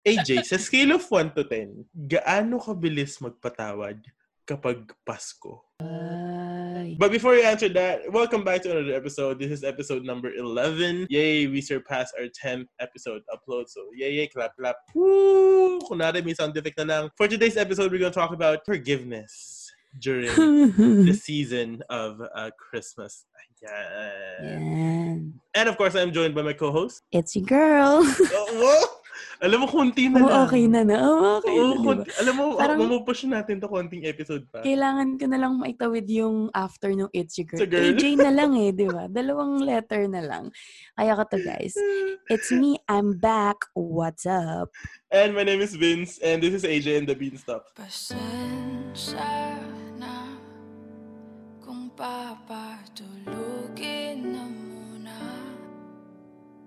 AJ, sa scale of 1 to 10, gaano kabilis magpatawad kapag Pasko? Ay. But before you answer that, welcome back to another episode. This is episode number 11. Yay, we surpassed our 10th episode upload. So, yay, yay, clap, clap. Woo! Kunwari, may sound effect na lang. For today's episode, we're to talk about forgiveness during the season of uh, Christmas. Ayan. Yan. And of course, I'm joined by my co-host. It's your girl. Oh! Alam mo, konti na lang. okay na na. Oo, okay Oo, na, diba? konti. Alam mo, Parang- mamupush natin to konting episode pa. Kailangan ko na lang maitawid yung after nung It's Your Girl. It's girl. AJ na lang eh, di ba? Dalawang letter na lang. Kaya ko to, guys. It's me, I'm back. What's up? And my name is Vince, and this is AJ and the Beanstalk. Pasensya na kung papatulugin na muna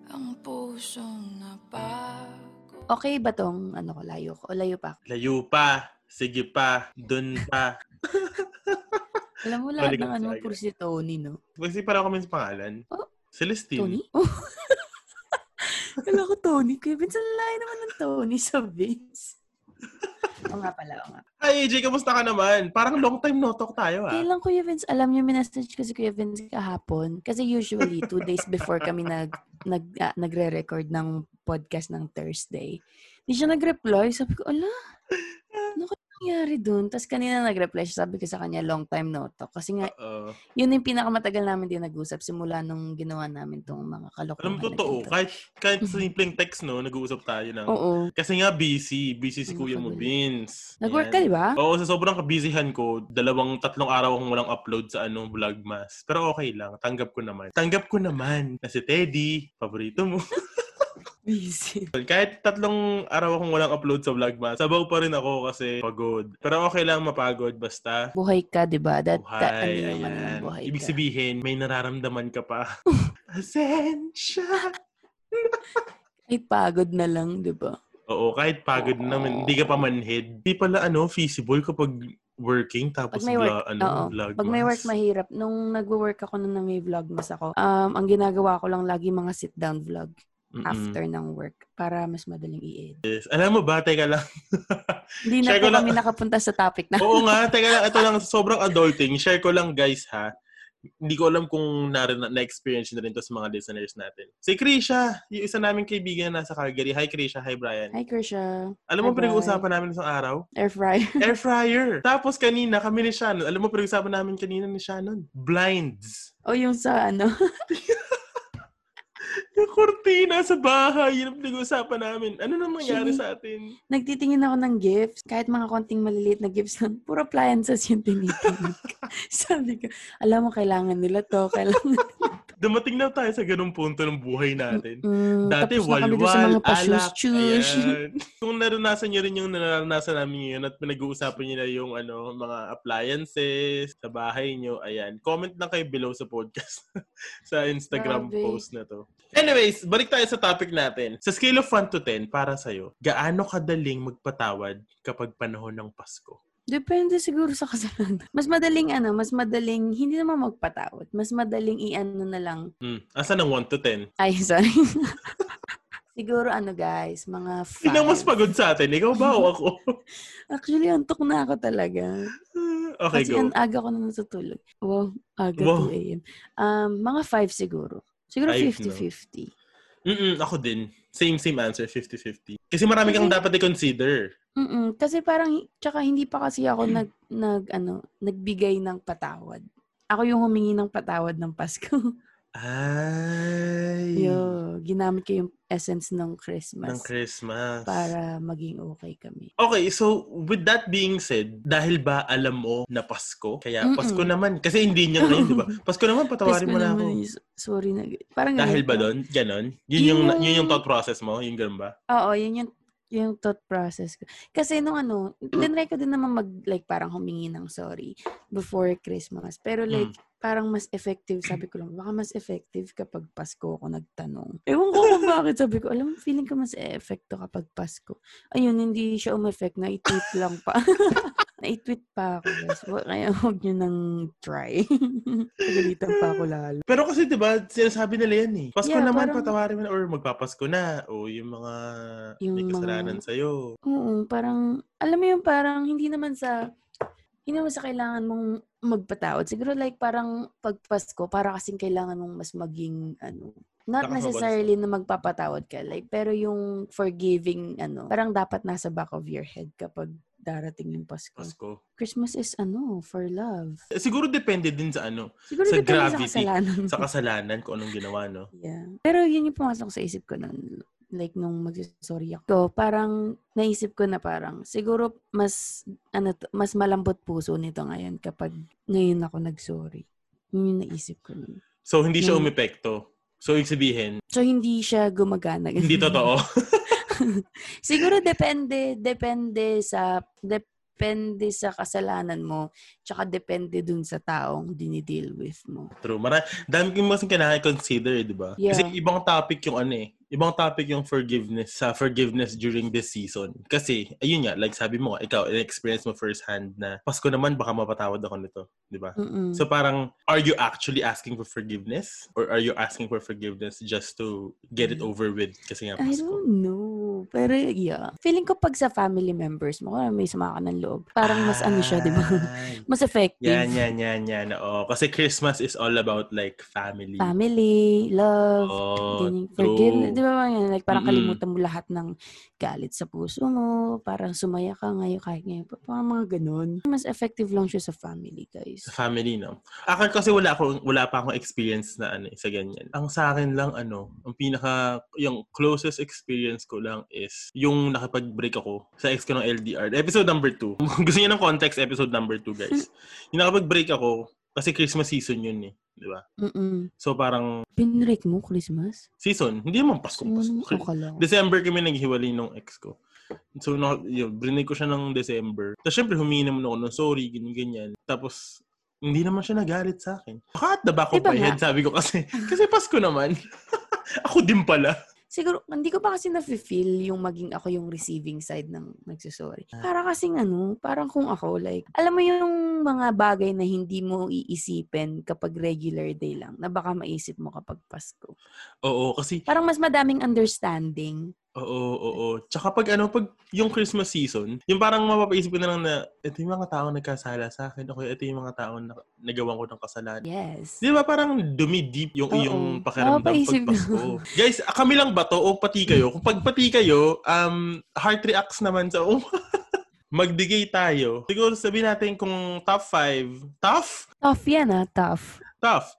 ang pusong nabago. Okay ba tong ano ko, layo ko? O layo pa ako? Layo pa. Sige pa. Dun pa. Alam mo lahat ng ano, puro si Tony, no? Kasi para kami sa pangalan. Oh. Celestine. Tony? Oh. Kala ko Tony. Kuya Vince, ang layo naman ng Tony sa Vince. Oo nga pala, oo nga. Hi AJ, kamusta ka naman? Parang long time no talk tayo ah. Kailan Kuya Vince, alam niyo, minessage ko si Kuya Vince kahapon. Kasi usually, two days before kami nag, nag, ah, nagre-record ng podcast ng Thursday. Hindi siya nag-reply. Sabi ko, ala, ano nangyari dun? Tapos kanina nag-reply siya. Sabi ko sa kanya, long time no talk. Kasi nga, Oo. yun yung pinakamatagal namin din nag-usap simula nung ginawa namin tong mga kalokohan. Alam mo, totoo. Kahit, kahit simpleng text, no, nag-uusap tayo ng... Oo. Kasi nga busy. Busy si Kuya mo? Vince. Nag-work ka, di ba? Oo, sa sobrang kabusyhan ko, dalawang, tatlong araw akong walang upload sa ano, vlogmas. Pero okay lang, tanggap ko naman. Tanggap ko naman na si Teddy, paborito mo. Busy. Kahit tatlong araw akong walang upload sa vlogmas, sabaw pa rin ako kasi pagod. Pero okay lang mapagod, basta Buhay ka, di ba? That, that, ano buhay, naman ayan. buhay Ibig ka. sabihin, may nararamdaman ka pa. Pasensya. Kahit pagod na lang, di ba? Oo, kahit pagod naman, hindi ka pa manhid. Hindi pala ano, feasible kapag working tapos Pag may work, vlog, ano, oo. vlogmas. Pag may work, mahirap. Nung nagwo-work ako na may vlogmas ako, um, ang ginagawa ko lang lagi mga sit-down vlog Mm-mm. after ng work para mas madaling i-edit. Yes. Alam mo ba, teka lang. Hindi na ko lang- kami nakapunta sa topic na. Oo nga, teka lang. Ito lang, sobrang adulting. Share ko lang, guys, ha. Hindi ko alam kung na- na-experience na rin to sa mga listeners natin. Si Krisha, yung isa naming kaibigan na nasa Calgary. Hi, Krisha. Hi, Brian. Hi, Kersha. Alam mo, Hi, pinag-uusapan namin isang araw? Air fryer. Air fryer. Tapos kanina, kami ni Shannon. Alam mo, pinag-uusapan namin kanina ni Shannon. Blinds. o yung sa ano. Yung kortina sa bahay. Yun ang pinag-uusapan namin. Ano nang nangyari sa atin? Nagtitingin ako ng gifts. Kahit mga konting maliliit na gifts nun, puro appliances yung tinitingin. Sabi ko, alam mo, kailangan nila to. Kailangan Dumating na tayo sa ganung punto ng buhay natin. Mm, Dati tapos na walwal, pa-shoes, alak, ayan. Kung naranasan niyo rin yung naranasan namin ngayon at pinag-uusapan niyo na yung ano, mga appliances sa bahay niyo, ayan. Comment lang kayo below sa podcast sa Instagram Grabe. post na to. Anyways, balik tayo sa topic natin. Sa scale of 1 to 10, para sa'yo, gaano kadaling magpatawad kapag panahon ng Pasko? Depende siguro sa kasalanan. Mas madaling ano, mas madaling, hindi naman magpatawad. Mas madaling i-ano na lang. Hmm. Asan ang 1 to 10? Ay, sorry. siguro ano guys, mga five. Sino mas pagod sa atin? Ikaw ba o ako? Actually, antok na ako talaga. okay, Kasi go. ang aga ko na natutulog. Wow, aga Wow. 2 a.m. Um, mga five siguro. Siguro Five, no? 50-50. Mm ako din. Same, same answer, 50-50. Kasi marami kang dapat i-consider. Mm Kasi parang, tsaka hindi pa kasi ako nag, nag, ano, nagbigay ng patawad. Ako yung humingi ng patawad ng Pasko. Ay. Yo, ginamit ko yung essence ng Christmas. Ng Christmas. para maging okay kami. Okay, so with that being said, dahil ba alam mo na Pasko? Kaya Mm-mm. Pasko naman. Kasi hindi niya ngayon, di ba? Pasko naman, patawarin mo Pasko na ako. is- sorry na. Parang Dahil ba doon? Ganon? Yun Yun yung, yung- yun yung thought process mo? Yung ganun ba? Oo, yun yung yung thought process ko. Kasi nung ano, tinry ko din naman mag, like, parang humingi ng sorry before Christmas. Pero Mm. like, parang mas effective, sabi ko lang, baka mas effective kapag Pasko ako nagtanong. Ewan ko kung bakit, sabi ko, alam mo, feeling ko mas effecto kapag Pasko. Ayun, hindi siya umeffect na, itip lang pa. Na-tweet pa ako, guys. Kaya huwag nyo nang try. Pagalitan pa ako lalo. Pero kasi 'di ba, sinasabi nila yan eh. Pasko Yeah, naman parang- patawarin mo na or magpapasko na o yung mga Yung may mga- kasalanan sa iyo. Oo, parang, alam mo yung parang hindi naman sa, hindi naman sa kailangan mong magpatawad. Siguro like parang pag Pasko, para kasing kailangan mong mas maging, ano, not necessarily na magpapatawad ka. Like, pero yung forgiving, ano, parang dapat nasa back of your head kapag darating yung Pasko. Pasko. Christmas is, ano, for love. Eh, Siguro depende din sa ano, Siguro Sa gravity, sa kasalanan. sa kasalanan kung anong ginawa, no? Yeah. Pero yun yung pumasok sa isip ko nun. Like, nung magsasorry ako, parang naisip ko na parang, siguro mas, ano, mas malambot puso nito ngayon kapag ngayon ako nagsorry. Yun yung naisip ko nun. So hindi siya umepekto. So ibig sabihin, So, hindi siya gumagana. hindi totoo. siguro depende, depende sa, depende sa kasalanan mo, tsaka depende dun sa taong dinideal with mo. True. Mara, dami kong mas kailangan consider, di ba? Yeah. Kasi ibang topic yung ano eh. Ibang topic yung forgiveness sa forgiveness during this season. Kasi, ayun nga, like sabi mo, ikaw, experience mo first hand na Pasko naman, baka mapatawad ako nito. Di ba? Mm-mm. So parang, are you actually asking for forgiveness? Or are you asking for forgiveness just to get it over with? Kasi nga I Pasko. don't know. Pero yeah. Feeling ko pag sa family members mo, may sama ka ng loob, parang mas ano siya, di ba? Ay. mas effective. Yan, yan, yan, yan. Oo. Kasi Christmas is all about like family. Family, love, Oh, ganyan, forgiveness. Di ba yan? Like, parang Mm-mm. kalimutan mo lahat ng galit sa puso mo. Parang sumaya ka ngayon kahit ngayon. pa- Parang mga ganun. Mas effective lang siya sa family, guys. Sa family, no? Akin kasi wala, akong, wala pa akong experience na ano, eh, sa ganyan. Ang sa akin lang, ano, ang pinaka, yung closest experience ko lang is yung nakipag-break ako sa ex ko ng LDR. Episode number 2. Gusto niyo ng context, episode number 2, guys. yung nakipag-break ako, kasi Christmas season yun eh. Di ba? Mm-mm. So parang Pinrek mo, Christmas? season, hindi naman Pasko. Pasko. Mm. December kami naghiwalay nung ex ko. So, no, yun, brinig ko siya ng December. Tapos, syempre, humingi naman ako ng sorry, ganyan, ganyan. Tapos, hindi naman siya nagalit sa akin. Baka at the back of Diba my head, sabi ko kasi, kasi Pasko naman. ako din pala. Siguro, hindi ko pa kasi na-feel yung maging ako yung receiving side ng nagsusorry. Para kasing ano, parang kung ako, like, alam mo yung mga bagay na hindi mo iisipin kapag regular day lang, na baka maisip mo kapag Pasko. Oo, kasi, Parang mas madaming understanding. Oo, oo. Tsaka pag ano, pag yung Christmas season, yung parang mapapaisip ko na lang na, ito yung mga taong nagkasala sa akin, okay, ito yung mga taong na, nagawa ko ng kasalanan. Yes. Di ba parang dumi-deep yung Oo. iyong pakiramdam Mapapaisip pag Pasko? Guys, ah, kami lang ba to o pati kayo? Kung pag pati kayo, um, heart reacts naman sa, magdigay tayo. Siguro sabihin natin kung top 5, tough? Tough yan ah, tough. Tough.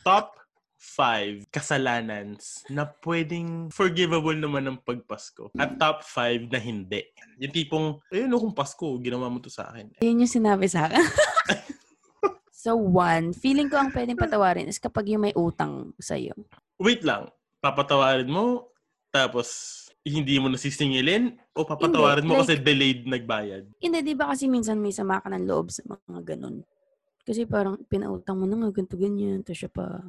Top 5 kasalanan na pwedeng forgivable naman ng pagpasko. At top 5 na hindi. Yung tipong, ayun no, kung Pasko, ginawa mo to sa akin. Yun yung sinabi sa akin. so, one, feeling ko ang pwedeng patawarin is kapag yung may utang sa'yo. wait lang, papatawarin mo, tapos hindi mo nasisingilin, o papatawarin Hindi, mo like- kasi delayed nagbayad? Hindi, di ba kasi minsan may sama ka ng loob sa mga ganun. Kasi parang pinautang mo na nga, ganito, ganyan, tapos siya pa.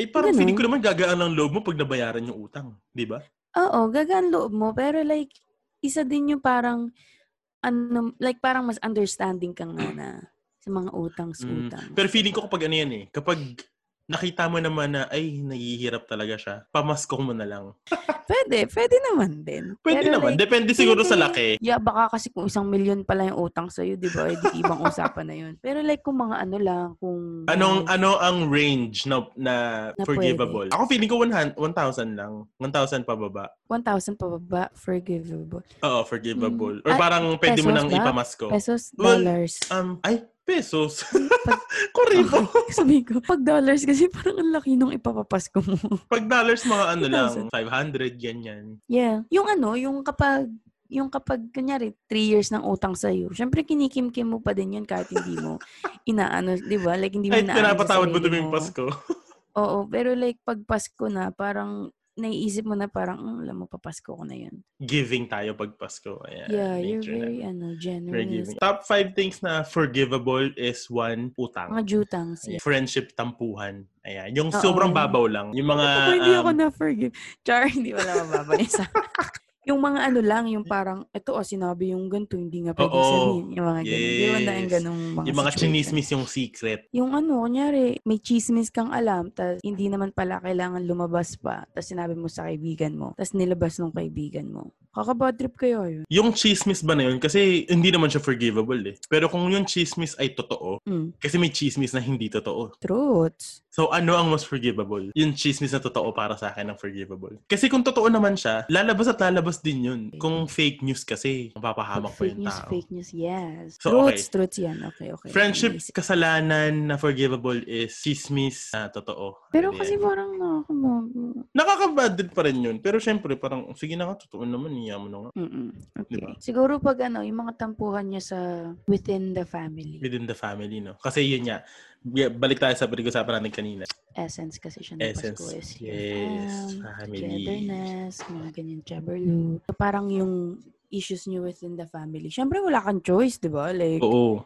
Eh, parang Ganun. feeling ko naman gagaan ng loob mo pag nabayaran yung utang. Di ba? Oo, gagaan loob mo, pero like, isa din yung parang, ano, like parang mas understanding ka nga na sa mga utang-utang. Pero feeling ko kapag ano yan eh, kapag nakita mo naman na, ay, nahihirap talaga siya, pamasko mo na lang. Pwede, pwede naman din. Pwede Pero naman. like, Depende siguro sa feeling- laki. Yeah, baka kasi kung isang milyon pala yung utang sa'yo, di ba? Eh, di ibang usapan na yun. Pero like kung mga ano lang, kung... Anong ano ang range na, na, Na forgivable? Ako feeling ko 100 1,000 lang. 1,000 pababa. 1,000 pababa, forgivable. Oo, forgivable. Mm. Or Ah, parang pwede mo nang ba? ipamasko. Pesos, Well, dollars. Um, ay, pesos. Pag- Kuribo. Sabi ko, pag dollars kasi parang ang laki nung ipapapasko mo. Pag dollars, mga ano lang, 2,000. 500, ganyan. yeah. Yung ano, yung kapag, yung kapag, kunyari, three years ng utang sa'yo, syempre kinikim-kim mo pa din yun kahit hindi mo inaano, di ba? Like, hindi mo Ay, inaano pinapatawad mo tuwing mo. Pasko. Oo, pero like, pag Pasko na, parang, naiisip mo na parang, "Mm, alam mo, papasko ko na yun. Giving tayo pag Pasko. Ayan, Yeah, you're very, natin. ano, generous. Top five things na forgivable is one, utang. Mga jutangs. Yeah. Friendship, tampuhan. Ayan. Yung Oo. sobrang babaw lang. Yung mga... Ako hindi um, ako na-forgive. Char, hindi wala mababa yun sa Yung mga ano lang, yung parang, eto oh, sinabi yung ganito, hindi nga pwede Oo. sabihin. Yung mga ganun. Ba na yung Yes. ganung mga Yung mga situation. chinismis yung secret. Yung ano, kunyari, may chismis kang alam, tas hindi naman pala kailangan lumabas pa, tas sinabi mo sa kaibigan mo, tas nilabas ng kaibigan mo. Kakabad trip kayo yun. Yung chismis ba na yun? Kasi hindi naman siya forgivable eh. Pero kung yung chismis ay totoo, Mm. kasi may chismis na hindi totoo. Truths. So ano ang mas forgivable? Yung chismis na totoo para sa akin ang forgivable. Kasi kung totoo naman siya, lalabas at lalabas din yun. Kung fake news kasi, mapapahamak pa fake yung news, tao. fake news, yes. So, truths, okay. truths yan. Okay, okay. Friendship Amazing. kasalanan na forgivable is chismis na totoo. Pero Pwede kasi yan. parang nakakabag. Nakakabad din pa rin yun. Pero syempre, parang, sige na nga, totoo naman, niya mo na nga. Mm-mm. Okay. Diba? Siguro pag ano, yung mga tampuhan niya sa within the family. Within the family, no? Kasi yun y- balik tayo sa pinag-usapan natin kanina. Essence kasi siya ng Essence. Pasko is Yes, um, family. togetherness, mga ganyan, chaberlu. So, parang yung issues niyo within the family. Siyempre, wala kang choice, di ba? Like, Oo.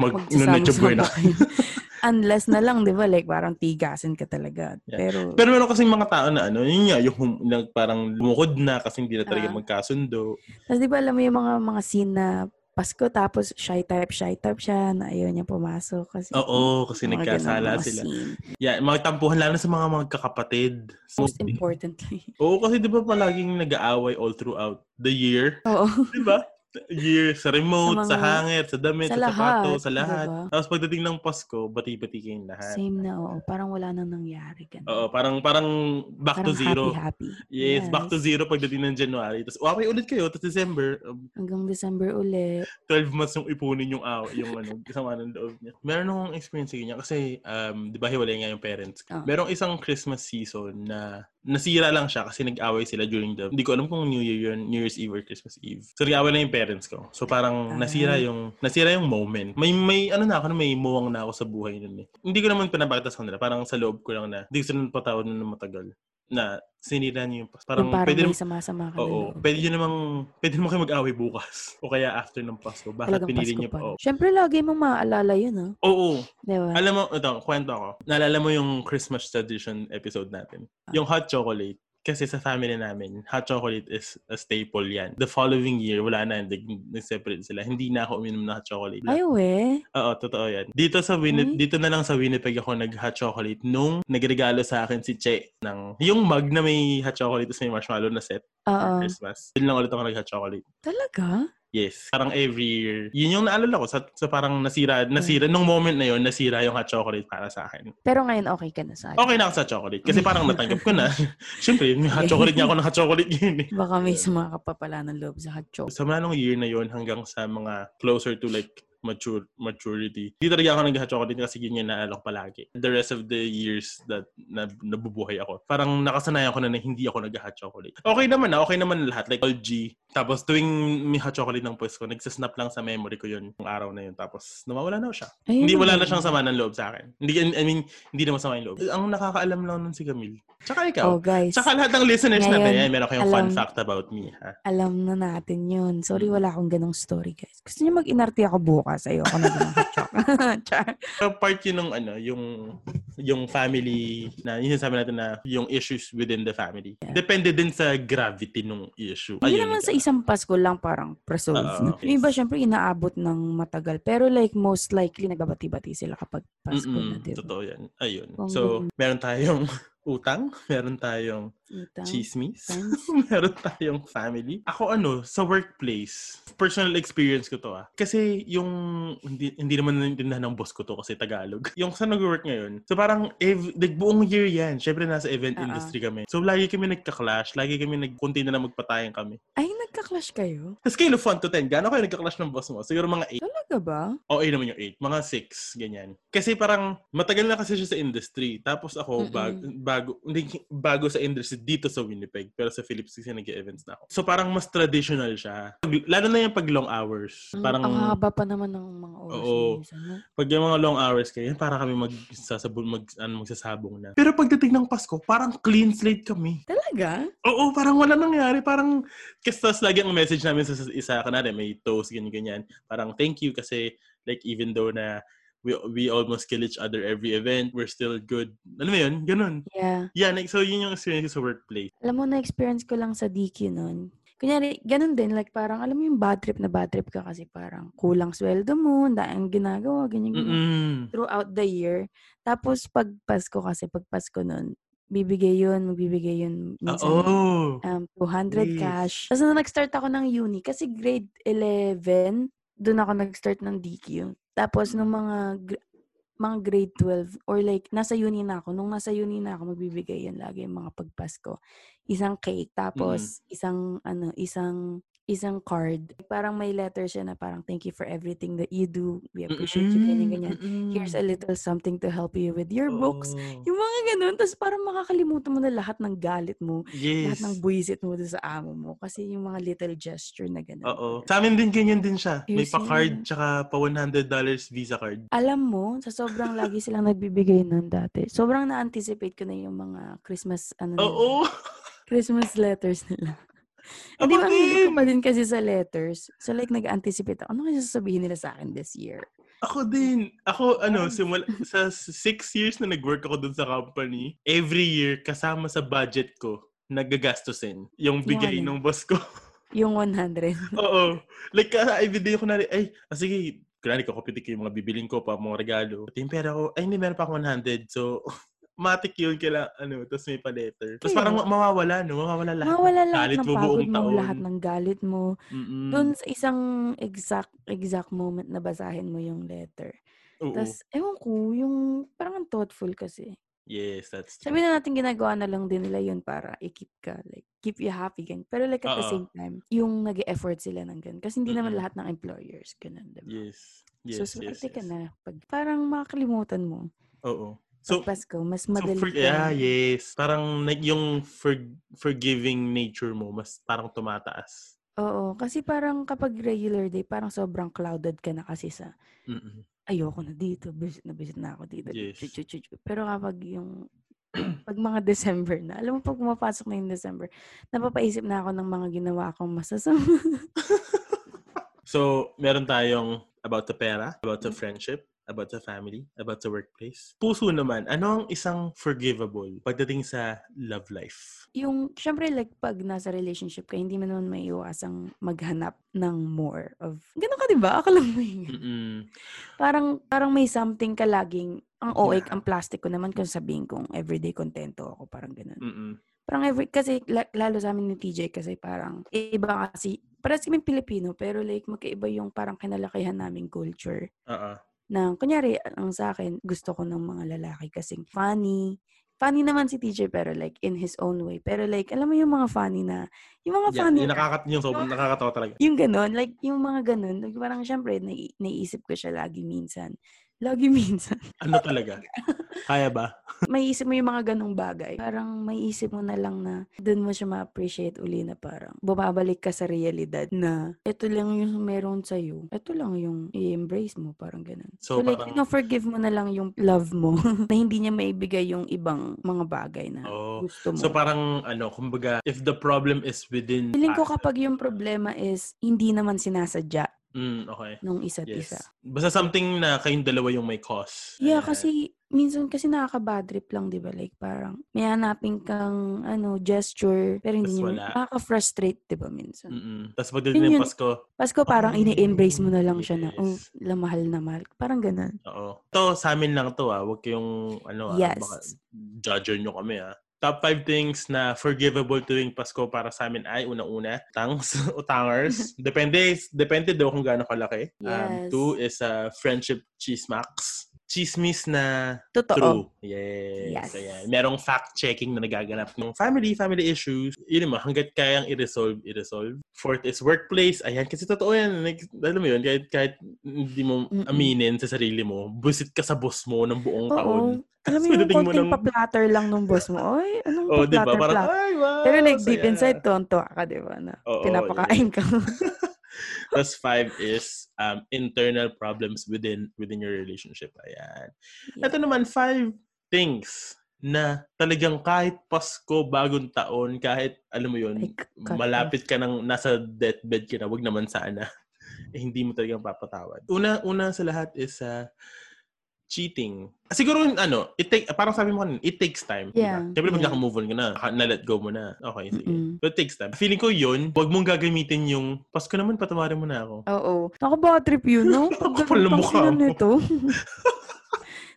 Mag, magsasama-sama na. Unless na lang, di ba? Like, parang tigasin ka talaga. Yeah. Pero, Pero meron kasing mga tao na ano, yun nga, yung hum- na parang lumukod na kasi hindi na talaga Ah. magkasundo. tapos di ba alam mo yung mga, mga scene na Pasko, tapos shy type, shy type siya, na ayaw niya pumasok. Kasi, Oo, kasi nagkasala sila. scene. Yeah, mga tampuhan lalo sa mga magkakapatid. So, Most importantly. Oo, kasi di ba palaging nag-aaway all throughout the year? Oo. Di ba? Year, sa remote, Sa sa, mga- hangit, sa damit, sa sa, sapato, lahat, sa lahat. diba? Tapos pagdating ng Pasko, bati-bati kayong lahat. Same na, oo. Parang wala nang nangyari. Ganun. Oo, parang parang back Parang to zero. happy-happy. Yes, back to zero pagdating ng January. Tapos okay ulit kayo, tapos December, um, Hanggang December uli. 12 months yung ipunin yung aw, yung ano, kasama ng loob niya. Meron akong experience sa ganyan kasi um, 'di ba hiwalay nga yung parents. ko. Ah. Merong isang Christmas season na nasira lang siya kasi nag-away sila during the hindi ko alam kung New Year yun, New Year's Eve or Christmas Eve. So nag-away na yung parents ko. So parang Ah. nasira yung nasira yung moment. May may ano na ako, may muwang na ako sa buhay nun eh. Hindi ko naman pinapakita sa kanila. Parang sa loob ko lang na hindi ko sila patawad na matagal na sinira niyo yung parang, Yung parang pwede may sama-sama ka na Oo, loob. pwede nyo namang pwede naman kayo mag-away bukas o kaya after ng Pasko. Bakit Talagang pinili Pasko niyo pa. Oo. Siyempre, lagi mo maaalala yun, ha? Oo. Di ba? Alam mo, ito, kwento ako. Naalala mo yung Christmas tradition episode natin. Ah. Yung hot chocolate. Kasi sa family namin, hot chocolate is a staple yan. The following year, wala na, nag- nag-separate sila. Hindi na ako uminom ng hot chocolate. Ay, we. Oo, totoo yan. Dito sa Winni- Ay. dito na lang sa Winnipeg ako nag-hot chocolate nung nagregalo sa akin si Che ng yung mug na may hot chocolate tapos may marshmallow na set Oo. Christmas. Yun lang ulit ako nag-hot chocolate. Talaga? Yes. Parang every year. Yun yung naalala ko sa, sa parang nasira, nasira, nung moment na yun, nasira yung hot chocolate para sa akin. Pero ngayon, okay ka na sa akin. Okay na ako sa chocolate. Kasi parang natanggap ko na. Siyempre, may hot chocolate niya ako ng hot chocolate yun eh. Baka may sumaka pa pala ng loob sa hot chocolate. Sa mga nung year na yun hanggang sa mga closer to like mature maturity. Hindi talaga ako nag-hot chocolate kasi yun yung naalala ko palagi. The rest of the years that na, nabubuhay ako, parang nakasanayan ko na na hindi ako nag-hot chocolate. Okay naman na, okay naman lahat. Like all G. Tapos tuwing may chocolate ng pwesto ko, nagsasnap lang sa memory ko yun yung araw na yun. Tapos nawawala na siya. Ayun Hindi wala na siyang sama ng loob sa akin. Hindi, I mean, hindi na masama yung loob. Ang nakakaalam lang nun si Camille. Tsaka ikaw. Oh, guys. Tsaka lahat ng listeners Ngayon, natin, meron kayong fun alam- fact about me, ha? Alam na natin yun. Sorry, Mm. wala akong ganong story, guys. Gusto niyo mag-inarte ako bukas. Ayoko na ganong hot chocolate. Char. So, part yun ng ano, yung yung family na yun sabi natin na yung issues within the family. Depende din sa gravity ng issue. Hindi Ayun, naman sa isang Pasko lang parang resolve. Oo, no? okay. Yung iba, syempre, inaabot ng matagal. Pero like, most likely, nagabati-bati sila kapag Pasko na, Mm-mm, di ba? Totoo yan. Ayun. Kung So, ganun. meron tayong utang, meron tayong Utang, chismis, meron tayong family. Ako ano, sa workplace, personal experience ko to ah. Kasi yung, hindi, hindi naman naintindihan ng boss ko to kasi Tagalog. Yung sa nag-work ngayon, so parang ev- like, buong year yan. Siyempre nasa event Oo. industry kami. So lagi kami nagka-clash, lagi kami nagkunti na lang magpatayan kami. Ay, nagka-clash kayo? Sa scale of 1 to 10, gaano kayo nagka-clash ng boss mo? Siguro mga 8. Talaga ba? Okay naman yung 8. Mga 6, ganyan. Kasi parang matagal na kasi siya sa industry. Tapos ako, Mm-mm. bago, bago, hindi, bago sa industry dito sa Winnipeg. Pero sa Philips kasi nag-events na ako. So parang mas traditional siya. Pag- Lalo na yung pag long hours. Mm, Parang Ang haba pa naman ng mga oras. Oo. minsan, no? pag yung mga long hours kayo, para kami magsasabong, mag, ano, magsasabong na. Pero pagdating ng Pasko, parang clean slate kami. Talaga? Oo, parang wala nangyari. Parang, kasi tas lagi ang message namin sa sa isa, kanari may toast, ganyan-ganyan. Parang thank you kasi, like, even though na we we almost kill each other every event, we're still good. Ano mo yun? Ganun. Yeah. Yeah, like, so yun yung experience sa workplace. Alam mo, na-experience ko lang sa DQ noon. kunyari, ganun din, like parang, alam mo yung bad trip na bad trip ka kasi parang kulang sweldo mo, ang ginagawa, ganyan, ganyan. Mm-mm. Throughout the year. Tapos, pag Pasko kasi, pag Pasko nun, bibigay yun, magbibigay yun minsan oh. um, 200 Yes. cash. Tapos nung nag-start ako ng uni, kasi grade 11, doon ako nag-start ng DQ. Tapos nung mga mga grade 12 or like nasa uni na ako, nung nasa uni na ako magbibigay yan lagi yung mga pagpasko. Isang cake tapos isang ano, isang isang card. Parang may letter siya na parang thank you for everything that you do. We appreciate you ganyan ganyan. Here's a little something to help you with your books. Oh. Yung mga ganun. Tapos parang makakalimutan mo na lahat ng galit mo lahat Yes. ng buwisit mo sa amo mo. Kasi yung mga little gesture na gano'n. Oo. Sa amin din ganyan din siya. May Seriously? pa-card tsaka pa $100 Visa card. Alam mo, sa sobrang lagi silang nagbibigay nun dati, sobrang na-anticipate ko na yung mga Christmas, ano nila, Oo. Christmas letters nila. Hindi ba, ang hilig ko din. pa din kasi sa letters. So like, nag-anticipate ako. Ano kasi sasabihin nila sa akin this year? Ako din. Ako, ano, simula, sa six years na nag-work ako dun sa company, every year, kasama sa budget ko, nagagastusin. Yung bigay ano? ng boss ko. Yung 100. Oo. Like, uh, everyday ko na rin, ay, ah, sige, kunwari ko, kapitik yung mga bibiling ko pa, mga regalo. Pati yung pera ko, ay, hindi, meron pa akong 100. So, matik yun, kaila, ano, tapos may pa-letter. Tapos parang ma- mawawala, no? Mawawala lahat. Mawala lahat Galit ng mo pagod mo, taon. lahat ng galit mo. Mm-mm. Doon sa isang exact exact moment na basahin mo yung letter. Tapos, ewan ko, yung parang ang thoughtful kasi. yes, that's true. Sabi na natin ginagawa na lang din nila yun para i-keep ka, like, keep you happy, ganyan. Pero like at the Oo. same time, yung nag effort sila ng ganun. Kasi hindi naman Mm-mm. lahat ng employers, ganun, diba? Yes. Yes, so, yes, swerte ka yes. na. Pag parang makakalimutan mo, Oo. So, So, Pasko, mas so madali for, ka. yeah, yes. Parang yung for, forgiving nature mo, mas parang tumataas. Oo, kasi parang kapag regular day, parang sobrang clouded ka na kasi sa Mm-mm. ayoko na dito, visit na visit na ako dito. Yes. Pero kapag yung pag mga December na, alam mo pag pumapasok na yung December, napapaisip na ako ng mga ginawa kong masasama. So, meron tayong about the pera, about Mm. the friendship, about the family, about the workplace. Puso naman, ano ang isang forgivable pagdating sa love life? yung, syempre like pag nasa relationship ka, hindi mo naman may iwasang maghanap ng more of, ganun ka diba? Akala mo yun. Mm-mm. Parang, parang may something ka laging, ang OA, Yeah. ang plastic ko naman kung sabihin kong everyday kontento ako, parang ganun. Mm-mm. Parang every, kasi la- lalo sa amin ni TJ kasi parang iba kasi, parang kami Pilipino pero like magkaiba yung parang kinalakihan naming culture. Oo. Na kunyari, ang sa akin, gusto ko ng mga lalaki kasing funny. Funny naman si TJ pero like in his own way. Pero like, alam mo yung mga funny na, yung mga Yeah, funny yung, na- nakakat yung sobrang nakakatawa talaga. yung ganon, like yung mga ganon, like, parang syempre, nai- naiisip ko siya lagi minsan. Lagi minsan. Ano talaga? Kaya ba? may isip mo yung mga ganong bagay. Parang may isip mo na lang na doon mo siya ma-appreciate uli na parang bumabalik ka sa realidad na ito lang yung meron sa'yo. Ito lang yung i-embrace mo. Parang ganun. So, So, like, parang- forgive mo na lang yung love mo na hindi niya maibigay yung ibang mga bagay na Oh. gusto mo. So parang ano, kumbaga, if the problem is within Feeling ko kapag yung problema is hindi naman sinasadya Mm, okay. nung isa't Yes. isa. Basta something na kayong dalawa yung may cause. Yeah, Ayan. kasi minsan kasi nakaka-bad trip lang, 'di ba? Like parang may hanapin kang ano gesture pero hindi wala. nakaka-frustrate, 'di ba minsan? Mm-mm. Tapos pagdating ng. Pasko, Pasko parang Oh, ini-embrace mo na lang siya na oh, yes. la mahal na mahal. Parang ganun. oo. Ito, sa amin lang to ah. Huwag kayong, ano ah, Yes. baka judger nyo kami ah. Top 5 things na forgivable tuwing Pasko para sa amin ay unang-una, tangs o tangers. depende, depende daw kung gaano kalaki. Um, Yes. two is uh, friendship chismax. Chismis na Totoo. True. Yes. Yes. Ayan. Merong fact-checking na nagaganap ng family, family issues. Yun mo, hanggat kayang i-resolve, i-resolve. Fourth is workplace. Ayan, kasi totoo yan. Like, alam mo yun, kahit, kahit hindi mo aminin sa sarili mo, busit ka sa boss mo ng buong taon. Oo. Alam mo yung konting ng- pa-platter lang nung boss mo. Oy, anong Oh, di ba? pa-platter, Parang, platter? ay, wow, Pero like deep saya." inside, tonto ka, di ba? Na Oo, pinapakain ka. Tapos five is um, internal problems within within your relationship. Ayan. Yeah. Ito naman, five things na talagang kahit Pasko, bagong taon, kahit, alam mo yun, Like, malapit ka ng nasa deathbed ka na, wag naman sana, eh, hindi mo talagang papatawad. Una, una sa lahat is uh, cheating. Siguro, ano, it take, parang sabi mo kanina, it takes time. Yeah, Diba? Siyempre, pag yeah. naka-move on ka na, na-let go mo na. Okay, sige. Mm-mm. But it takes time. Feeling ko yun, wag mong gagamitin yung, Pasko naman, patawarin mo na ako. Oo. Nakabaka trip yun, no? Kapal ganun mukha mo. nito.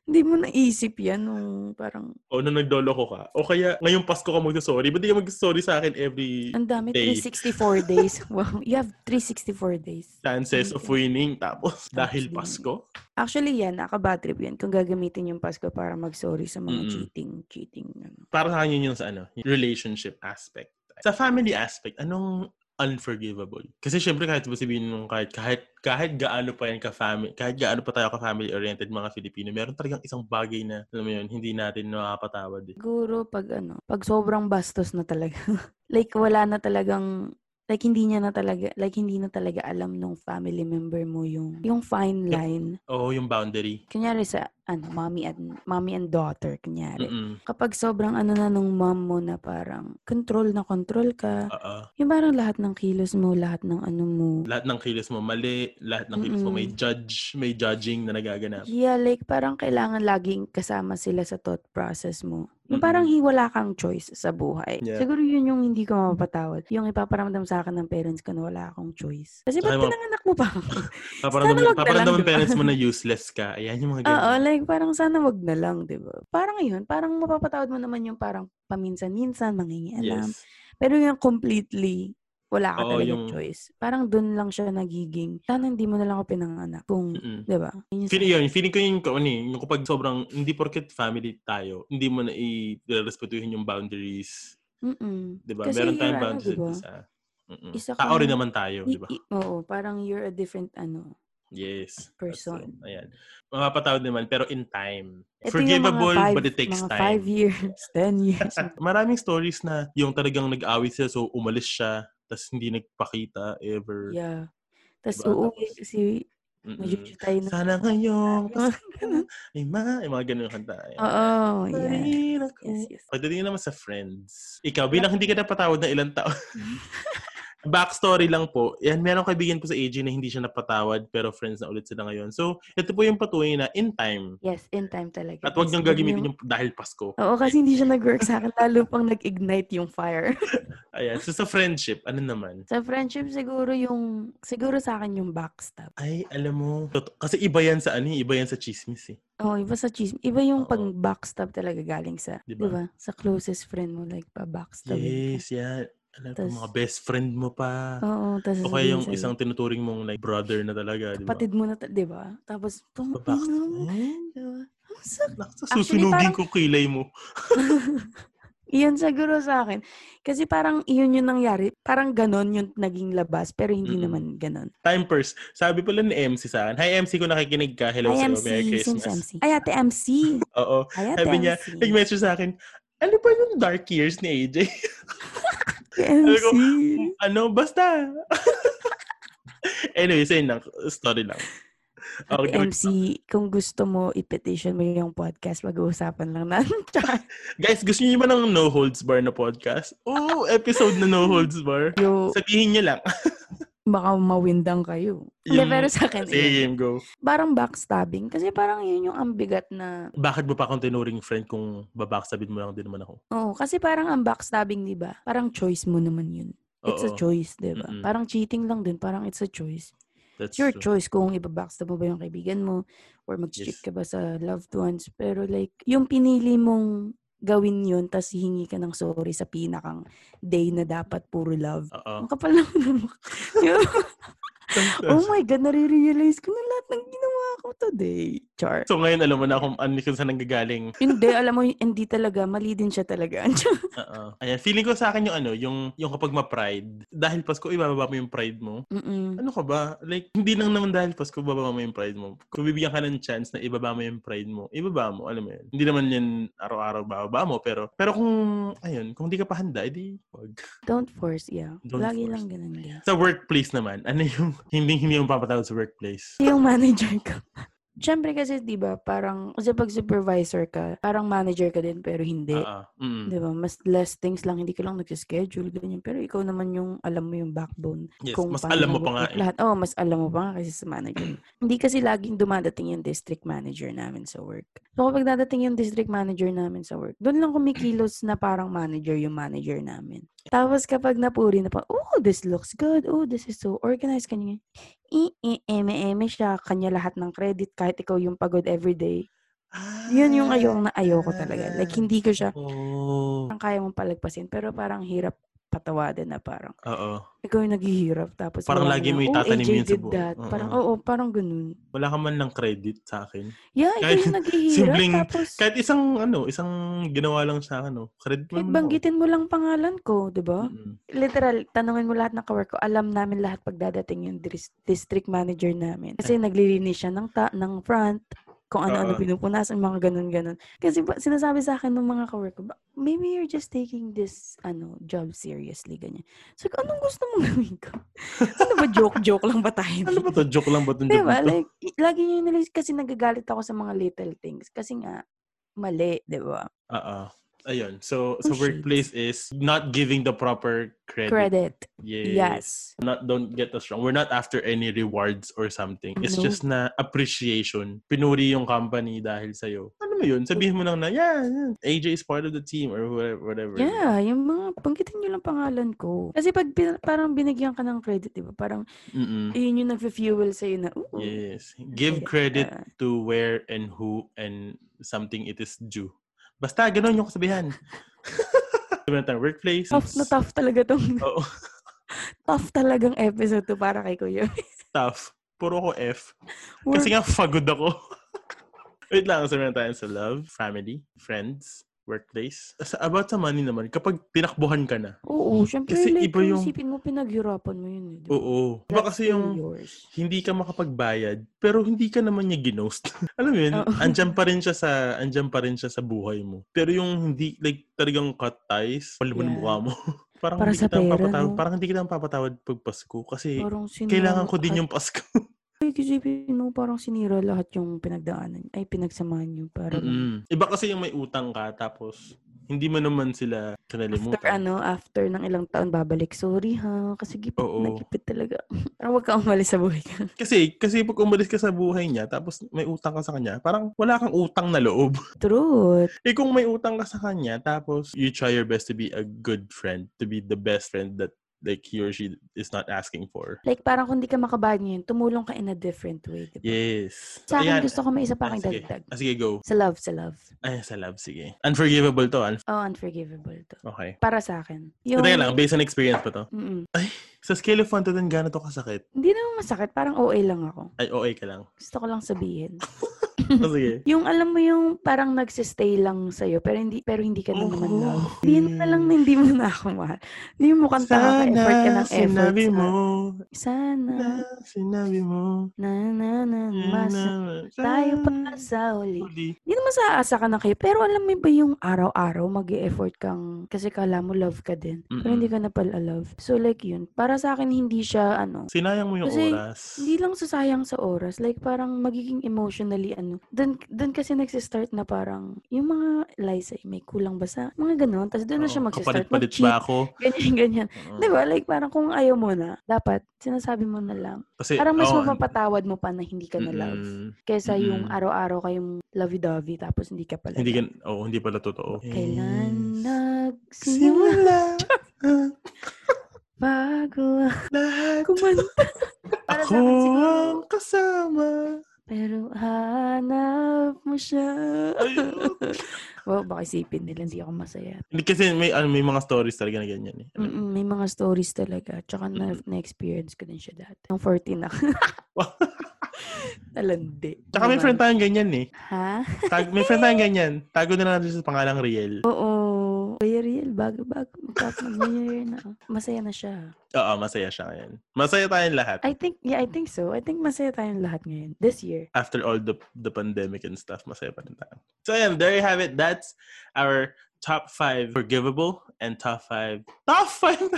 Hindi mo naisip yan nung parang, O, na nagdolo ko ka. O kaya, ngayong Pasko ka magsasorry. Ba't di ka magsasorry sa akin every ang dami, Day. 364 days. Wow, you have 364 days. chances of winning? Tapos, dahil Actually. Pasko? Actually, yan, nakabad trip yan. Kung gagamitin yung Pasko para mag-sorry sa mga Mm-mm. cheating, cheating, ano. Para sa akin yun yung sa ano, yung relationship aspect. Sa family aspect, anong unforgivable? Kasi syempre kahit ba sabihin nung kahit, kahit, kahit gaano pa yan ka-family, kahit gaano pa tayo ka-family-oriented mga Filipino, meron talagang isang bagay na, alam mo yun, hindi natin nakapatawad eh. Siguro pag ano, pag sobrang bastos na talaga. like wala na talagang like hindi niya na talaga like hindi na talaga alam nung family member mo yung yung fine line. Oo, yung boundary. Kunyari sa ano, mommy and mommy and daughter kunyari. Mm-mm. Kapag sobrang ano na nung mom mo na parang control na control ka. Oo. Yung parang lahat ng kilos mo, lahat ng ano mo. Lahat ng kilos mo mali, lahat ng kilos mo may judge, may judging na nagaganap. Yeah, like parang kailangan laging kasama sila sa thought process mo. Yung parang hi- wala kang choice sa buhay. Yeah. Siguro yun yung hindi ko mapapatawad. Yung ipaparamdam sa akin ng parents ko na wala akong choice. Kasi Saka ba't pinanganak mo pa? Paparamdam, paparamdam ng parents mo na useless ka. Ayan yung mga ganyan. Oo, like parang sana wag na lang, di ba? Parang yun, parang mapapatawad mo naman yung parang paminsan-minsan, mangingialam. yes. Pero yung completely, wala ka Oo, talaga yung- choice. Parang dun lang siya nagiging, sana hindi mo na lang ako pinanganak. Kung, Mm-mm. di ba? Feeling yun, feeling ko yung, ano eh, yung kapag sobrang, hindi porket family tayo, hindi mo na i-respetuhin yung boundaries. Mm-mm. Di ba? Kasi Meron tayong ano, boundaries di ba? sa isa. Mm-mm. Isa Tao rin naman tayo, di ba? oo, parang you're a different, ano, Yes. person. So, ayan. Mapapatawad naman, pero in time. Ito Forgivable, five, but it takes mga time. five years, ten years. Maraming stories na yung talagang nag-awit sila, so umalis siya, tapos hindi nagpakita ever. yeah. Tapos Diba? uuwi kasi Mm-mm. Sana ngayon, ay ma, ay mga ganun kanta. Oo, yeah. Parin ako. Yes, yes. Pagdating naman sa friends, ikaw, bilang hindi ka napatawad na ilang taon, backstory lang po, yan, meron kaibigan po sa AJ na hindi siya napatawad, pero friends na ulit sila ngayon. So, ito po yung patuloy na in time. Yes, in time talaga. At wag Kasi nang yun gagamitin yung dahil Pasko. Oo, kasi hindi siya nag-work sa akin. Lalo pang nag-ignite yung fire. Ayan. So, sa friendship, ano naman? sa friendship, siguro yung, siguro sa akin yung backstab. Ay, alam mo. Kasi iba yan sa ano, eh, iba yan sa chismis eh. Oo, iba sa chismis. Iba yung Oo. pag backstab talaga galing sa, di Diba? ba? Sa closest friend mo, like pa backstab. Yes, yan. Alam Tas- mga best friend mo pa. Oo, tapos o kaya yung isang tinuturing mong like brother na talaga, di ba? Kapatid mo na, ta- di ba? Tapos, pum, Babak- ina mo, di ba? Ang sakit. naku, Actually, Susunugin ko kilay mo. Iyon siguro sa akin. Kasi parang iyon yung nangyari. Parang ganon yung naging labas, pero hindi Mm-mm. naman ganon. Time first. Sabi pala ni MC sa akin, Hi MC, kung nakikinig ka, hello Ay, sa'yo, MC. Merry Christmas. MC. Ay, ate MC. Oo. Ay, ate Sabi niya, MC. nag-message sa akin, ano ba yung dark years ni AJ? Ko, MC. ano, basta. anyway, same lang. Story lang. Okay, MC, kung gusto mo, i-petition mo yung podcast, mag-uusapan lang natin. Char. Guys, gusto niyo ba ng No Holds Bar na podcast? Oo, episode na No Holds Bar. Yo, Sabihin niyo lang. baka mawindang kayo. Hindi, Yung- pero sa akin, Sige, yun. game, go. parang backstabbing. Kasi parang yun yung ambigat na, Bakit mo pa akong tinuring friend kung babaksabin mo lang din naman ako? oo, kasi parang ang backstabbing, di ba? Parang choice mo naman yun. It's a Oo. choice, di ba? Mm-mm. Parang cheating lang din, parang it's a choice. That's It's your true. choice kung ibabackstab mo ba yung kaibigan mo or mag-cheat Yes. ka ba sa loved ones. Pero like, yung pinili mong gawin yun, tas hihingi ka ng sorry sa pinakang day na dapat puro love. Oo. Ang kapal lang ng mukha. oh my God, nare-realize ko na lahat ng ginawa ko today. Char. So ngayon alam mo na kung ano kung saan nanggagaling. Hindi, alam mo, hindi talaga. Mali din siya talaga. Oo. Ayan, feeling ko sa akin yung ano, yung yung kapag ma-pride, dahil Pasko ibababa mo yung pride mo. Mm-mm. Ano ka ba? Like hindi lang naman dahil Pasko bababa mo yung pride mo. Kung bibigyan ka ng chance na ibaba mo yung pride mo, ibaba mo, alam mo yun. Hindi naman yan araw-araw bababa mo, pero pero kung ayun, kung hindi ka pa handa, edi wag. Don't force, yeah. Don't Lagi force. lang ganun, guys. Sa workplace naman, ano yung hindi hindi mo papatawad sa workplace? Yung manager ko. Syempre kasi, di ba, parang, kasi pag supervisor ka, parang manager ka din, pero hindi. Ah, ah. Mm. Di ba? Mas less things lang, hindi ka lang nagsischedule, ganyan. Pero ikaw naman yung, alam mo yung backbone. Yes, kung mas alam mo pa nga eh. Lahat. Oo, mas alam mo pa nga kasi sa manager. hindi kasi laging dumadating yung district manager namin sa work. So, kapag dadating yung district manager namin sa work, doon lang kumikilos na parang manager yung manager namin. Tapos kapag napuri na pa, oh, this looks good. Oh, this is so organized. Kanya, i i eme eme siya. Kanya lahat ng credit kahit ikaw yung pagod everyday. Yun yung ayoko na ayoko talaga. Like, hindi ko siya, Oh. parang kaya mong palagpasin. Pero parang hirap patawadan na parang, Oo. ikaw yung naghihirap. Tapos Parang wala lagi na, mo "Oh, itatanim AJ yun sa did buhok." that. Oo. Parang, oo, parang ganun. Wala ka man ng credit sa akin. Yeah, ikaw Kahit yung naghihirap. simpleng- tapos, Kahit isang, ano, isang ginawa lang sa akin, no? Credit mo kahit naman ako. banggitin mo lang pangalan ko, di ba? Mm-mm. Literal, tanungin mo lahat ng kawork ko. Alam namin lahat pag dadating yung dis- district manager namin. Kasi naglilinis siya ng, ta- ng front, kung ano-ano Oo. pinupunasan, mga ganun-ganun. Kasi ba, sinasabi sa akin ng mga "Ba- maybe you're just taking this ano job seriously, ganyan. So, anong gusto mong gawin ko? ano ba, joke-joke lang ba tayo? Ano ba to? Joke lang ba itong joke Diba? to? Like, lagi nyo nilis kasi nagagalit ako sa mga little things. Kasi nga, mali, di ba? Oo. Ayun. So, Oh, so shit. workplace is not giving the proper credit. Credit. Yes. Yes. Not don't get us wrong. We're not after any rewards or something. It's No. just na appreciation. Pinuri yung company dahil sa Ano mo yun? Sabihin mo lang na, yeah, yeah, AJ is part of the team or whatever. Yeah, yung mga, banggitin nyo lang pangalan ko. Kasi pag bin- parang binigyan ka ng credit, di ba? Parang, Mm-mm. yun yung nag-fuel sa'yo na, ooh. Yes. Give credit ah. to where and who and something it is due. Basta, ganun yung kasabihan. Sabi natin, workplace. tough na tough talaga tong, Oo, tough talagang episode to para kay Kuya. tough. Puro ko F. Kasi nga, pagod ako. Wait lang, sabihin tayo sa love, family, friends, workplace. Sa, about sa money naman, kapag tinakbuhan ka na, Oo, syempre, Kasi like, iba yung- isipin mo, pinaghirapan mo yun. Eh, di ba? oo. Iba kasi yung yours. hindi ka makapagbayad, pero hindi ka naman niya ginost. Alam mo yun, Oo. andyan pa rin siya sa, andyan pa rin siya sa buhay mo. Pero yung hindi, like, talagang cut ties, pala mo Yeah. mukha mo. parang Para hindi sa kita pera, no? parang hindi kita mapapatawad pag Pasko kasi Parang kailangan ko din yung Pasko. Ay, isipin mo, parang sinira lahat yung pinagdaanan. Ay, pinagsamahan nyo. Para lang- Mm-mm. Iba kasi yung may utang ka, tapos hindi mo naman sila After kinalimutan. ano, after ng ilang taon, babalik. Sorry ha, kasi gipit, Oo. nagipit talaga. Parang huwag kang umalis sa buhay ka. Kasi, kasi pag umalis ka sa buhay niya, tapos may utang ka sa kanya, parang wala kang utang na loob. Truth. eh kung may utang ka sa kanya, tapos you try your best to be a good friend, to be the best friend that like he or she is not asking for. Like, parang kung di ka makabayad ngayon, tumulong ka in a different way. Diba? Yes. Sa akin, Ayan. gusto ko may isa pa Ah, dagdag. Ah, sige, go. Sa love, sa love. Ay, sa love, sige. Unforgivable to, un- Oh, unforgivable to. Okay. Para sa akin. Yung... Teka lang, based on experience pa to. Mm-mm. Sa scale of 1 to 10, gano'n to kasakit? Hindi naman masakit. Parang OA lang ako. Ay, okay ka lang. Gusto ko lang sabihin. Oh, sige. Yung alam mo yung parang nagsistay lang sa'yo pero hindi pero hindi ka na naman Oh. love. Hindi na lang na hindi mo na ako mahal. Hindi mo mukhang ka effort ka ng effort. sinabi sa- mo. Sana. Na, sinabi mo. Na na na. Mas, tayo pa sa uli. Hindi naman sa asa ka na kayo. Pero alam mo ba yung araw-araw mag effort kang kasi kala mo love ka din. Pero Mm-mm. hindi ka na pala love. So like yun. Para sa akin hindi siya ano. Sinayang mo yung Kasi, oras. Hindi lang sasayang sa oras. Like, parang magiging emotionally, ano. Doon, doon kasi nagsistart na parang, yung mga lies ay may kulang ba sa, mga ganon. Tapos doon na siya magsistart. Kapalit-palit ba ako? ganyan, ganyan. Oo. Di ba? Like, parang kung ayaw mo na, dapat, sinasabi mo na lang. Kasi, Parang mas oo, mapapatawad mo pa na hindi ka na love. mm-mm. Kesa yung Mm-mm. araw-araw kayong lovey-dovey tapos hindi ka pala Hindi ka, oh, hindi pala totoo. Kailan Yes. nagsimula Simula. bago Lahat. kumanta. Para Ako ang kasama. Pero hanap mo siya. Wow, baka isipin nila hindi ako masaya. Kasi may, ano, may mga stories talaga na ganyan eh. Mm-mm, may mga stories talaga. Tsaka na, na-experience ko din siya dati. Ang 14 na. Talandi. Tsaka may friend tayong ganyan eh. Ha? Tag, may friend tayong ganyan. Tago na lang natin sa pangalang Riel. Oo. Bago-bago. Na. Masaya na siya. Oo, masaya siya ngayon. Masaya tayong lahat. I think, yeah, I think so. I think masaya tayong lahat ngayon. This year. After all the the pandemic and stuff, masaya pa rin tayo. So ayan, there you have it. That's our top five forgivable and top five. Top five!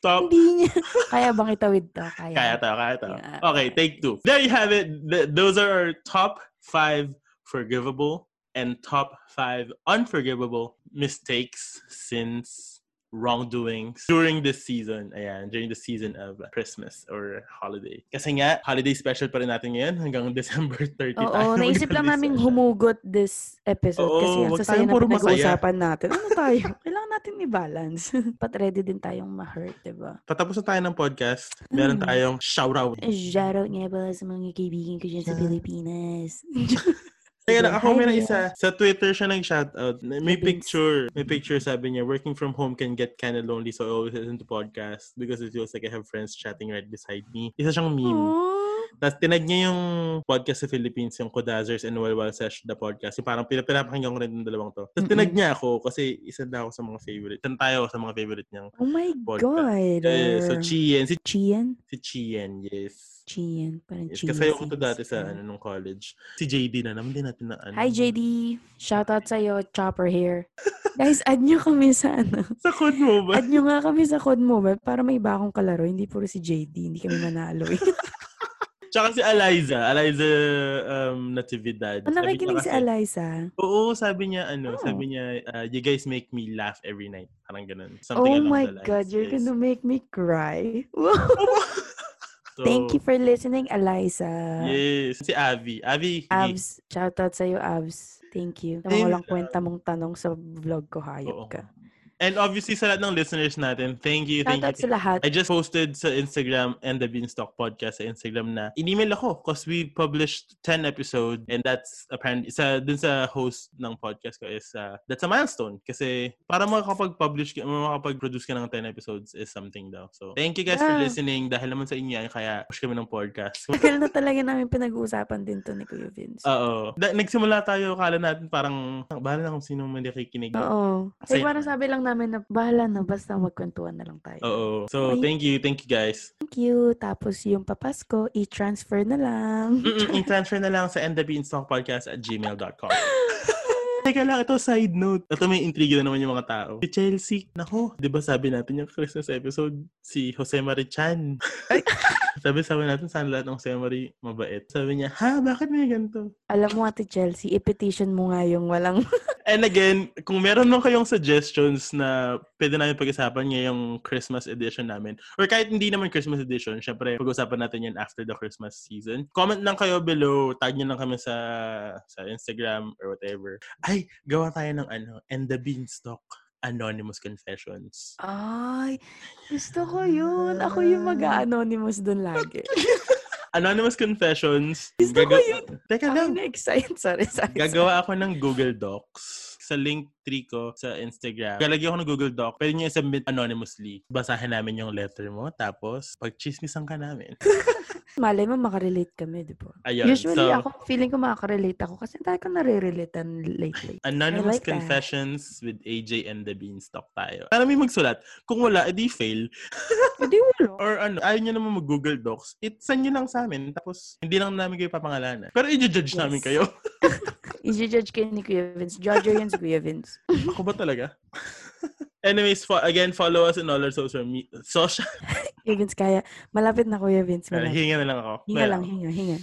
Top Hindi niya. Kaya bang itawid to? Kaya. Kaya to, kaya to. Yeah. Okay, take two. There you have it. Th- those are our top five forgivable and top five unforgivable mistakes, sins, wrongdoings during this season. Ayan, during the season of Christmas or holiday. Kasi nga, holiday special pa rin natin ngayon hanggang December 30 tayo Oo, naisip lang namin humugot this episode Oo, kasi wag sasaya na pinag-uusapan natin. Ano tayo? Kailangan natin i-balance. Pat ready din tayong ma-hurt, diba? Patapos na tayo ng podcast, meron Mm. tayong shoutout. Shoutout nga pala sa mga kaibigan ko dyan sa. Pilipinas. Kaya Sige, ako there. isa. Sa Twitter siya nag-shoutout. May picture. May picture sabi niya, working from home can get kind of lonely so I always listen to podcasts because it feels like I have friends chatting right beside me. Isa siyang meme. Aww. Tapos tinag niya yung podcast sa Philippines, yung Kodazers and Walwal Sesh, the podcast. Yung parang pinap- pinapakinggan ko rin yung dalawang to. Tapos tinag niya ako kasi isa na ako sa mga favorite. Tan tayo sa mga favorite niyang Oh my podcast. God. Eh, so Chien, si, Chien? si Chien, yes. Chien. Parang yes. Chien. Kasi ako to dati sa ano nung college. Si JD na naman din natin na ano. Hi, JD. Shoutout sa'yo. Chopper here. Guys, add nyo kami sa ano. Sa code mo ba? Add nyo nga kami sa Code Mobile para may iba akong kalaro. Hindi puro si JD. Hindi kami manalo. eh. Tsaka si Eliza. Eliza um, Natividad. Ano nakikinig si Eliza? Oo, sabi niya, ano, Oh. sabi niya, uh, you guys make me laugh every night. Parang ganun. Oh Something along my lines. God, you're yes. gonna make me cry. So, Thank you for listening, Eliza. Yes. Si Avi. Avi. Abs, shoutout sa'yo, Abs. Thank you. Mga walang kwenta mong tanong sa vlog ko, hayop Oo. ka. And obviously sa lahat ng listeners natin, thank you, thank Shoutout you. sa lahat. I just posted sa Instagram and the Beanstalk podcast sa Instagram na in-email ako because we published 10 episode and that's apparently sa dun sa host ng podcast ko is uh, that's a milestone kasi para makakapag-publish ka, makakapag-produce ka ng 10 episodes is something daw. So, thank you guys for Yeah. listening dahil naman sa inyo yan kaya push kami ng podcast. Tagal na talaga namin pinag-uusapan din to ni Kuya Vince. Oo. Da- nagsimula tayo, kala natin parang, bahala na kung sino man nakikinig. Oo. Kasi- parang sabi lang namin na bahala na, basta magkwentuhan na lang tayo. Oo. So, Okay. thank you. Thank you guys. Thank you. Tapos yung papasko, i-transfer na lang. I-transfer na lang sa ndbeanstalkpodcast at gmail.com. Teka lang, ito side note. Ito may intriga na naman yung mga tao. Si Chelsea, nako, di ba sabi natin yung Christmas episode, si Jose Marichan. Ay. sabi sabi natin saan lahat ng Jose Marie mabait. Sabi niya, ha, bakit may ganito? Alam mo ate Chelsea, i-petition mo nga yung walang... And again, kung meron nung kayong suggestions na pwede namin pag-usapan ngayong Christmas edition namin, or kahit hindi naman Christmas edition, syempre, pag-usapan natin yan after the Christmas season. Comment lang kayo below, tag nyo lang kami sa sa Instagram or whatever. Ay, gawa tayo ng ano, and the Beanstalk Anonymous Confessions. Ay, gusto ko yun. Ako yung mag-anonymous dun lagi. Anonymous Confessions. Gusto ko gaga- yun. Teka lang. Na-excite. Sorry, sorry. Gagawa ako ng Google Docs sa link tree ko sa Instagram. Galagyan ako ng Google Doc. Pwede nyo i-submit anonymously. Basahin namin yung letter mo. Tapos, pag-chismisan ka namin. Malay mo, makarelate kami, di ba? Ayun. Usually, so, ako, feeling ko makarelate ako kasi tayo ko nare-relatean lately. Anonymous I like that. Confessions with AJ and the Beanstalk tayo. Para may magsulat. Kung wala, edi fail. Hindi wala. Or ano, ayaw nyo naman mag-Google Docs. It send nyo lang sa amin. Tapos, hindi lang namin kayo papangalanan. Pero i-judge Yes. namin kayo. I-judge kayo ni Kuya Vince. Judger yun si Kuya Vince. Ako ba talaga? Anyways, fo- again, follow us in all our social media. Social. Vince, kaya. Malapit na Kuya Vince. Malapit. hinga na lang ako. Hinga Well, lang, hinga, hinga.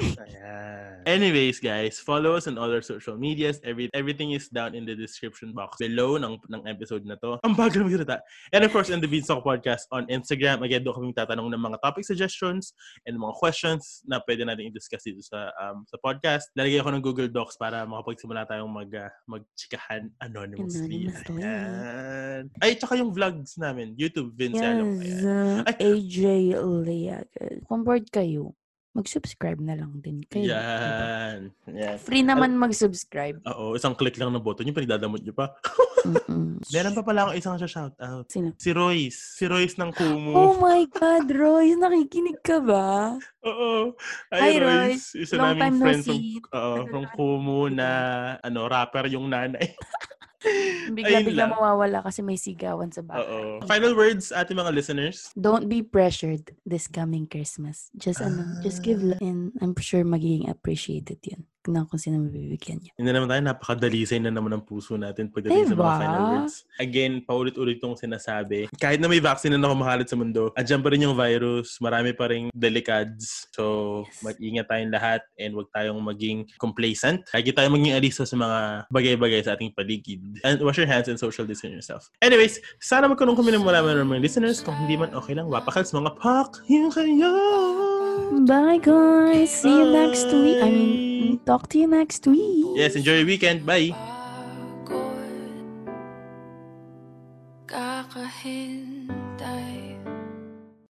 Ayan. Anyways, guys, follow us on all our social medias. Every everything is down in the description box below ng ng episode na to. Ang bagal magsalita. And of course, in the Beanstalk Podcast on Instagram. Again, doon kami tatanong ng mga topic suggestions and mga questions na pwede natin i-discuss dito sa um, sa podcast. Lalagay ako ng Google Docs para makapagsimula tayong mag uh, magchikahan anonymously. Ayan. Ay, tsaka yung vlogs namin. YouTube, Vince. Yes. Ayan. uh, Ay. AJ Leaga. Kung bored kayo, mag-subscribe na lang din kayo. Yan. Yan. Free naman mag-subscribe. Oo, isang click lang ng button. Yung pinagdadamot nyo pa. Mm-mm. Meron pa pala ako isang shoutout. Sino? Si Royce. Si Royce ng Kumu. Oh my God, Royce, nakikinig ka ba? Oo. Hi, Hi, Royce. Royce. Isa Long naming time no friend from, oo, from Kumu na ano, rapper yung nanay. Bigla-bigla mawawala kasi may sigawan sa bahay. Oo. Final words, ating mga listeners. Don't be pressured this coming Christmas. Just ano, just give Ah. love and I'm sure magiging appreciated yun. Ng kung sino mabibigyan niya. Hindi naman tayo, napakadalisay na naman ang puso natin pagdating sa mga Diba? final words. Again, paulit-ulit itong sinasabi. Kahit na may vaccine na kumakalat sa mundo, andyan pa rin yung virus, marami pa rin delicads. So, Yes. mag-ingat tayong lahat and huwag tayong maging complacent. Lagi tayong maging alisa sa mga bagay-bagay sa ating paligid. And wash your hands and social distance yourself. Anyways, sana magkaroon kami ng malaman ng mga listeners. Kung hindi man, okay lang. Wapakals mga pak. Yung kayo. Bye guys! See you next week. I mean, Talk to you next week. Yes, enjoy your weekend. Bye. Kakahil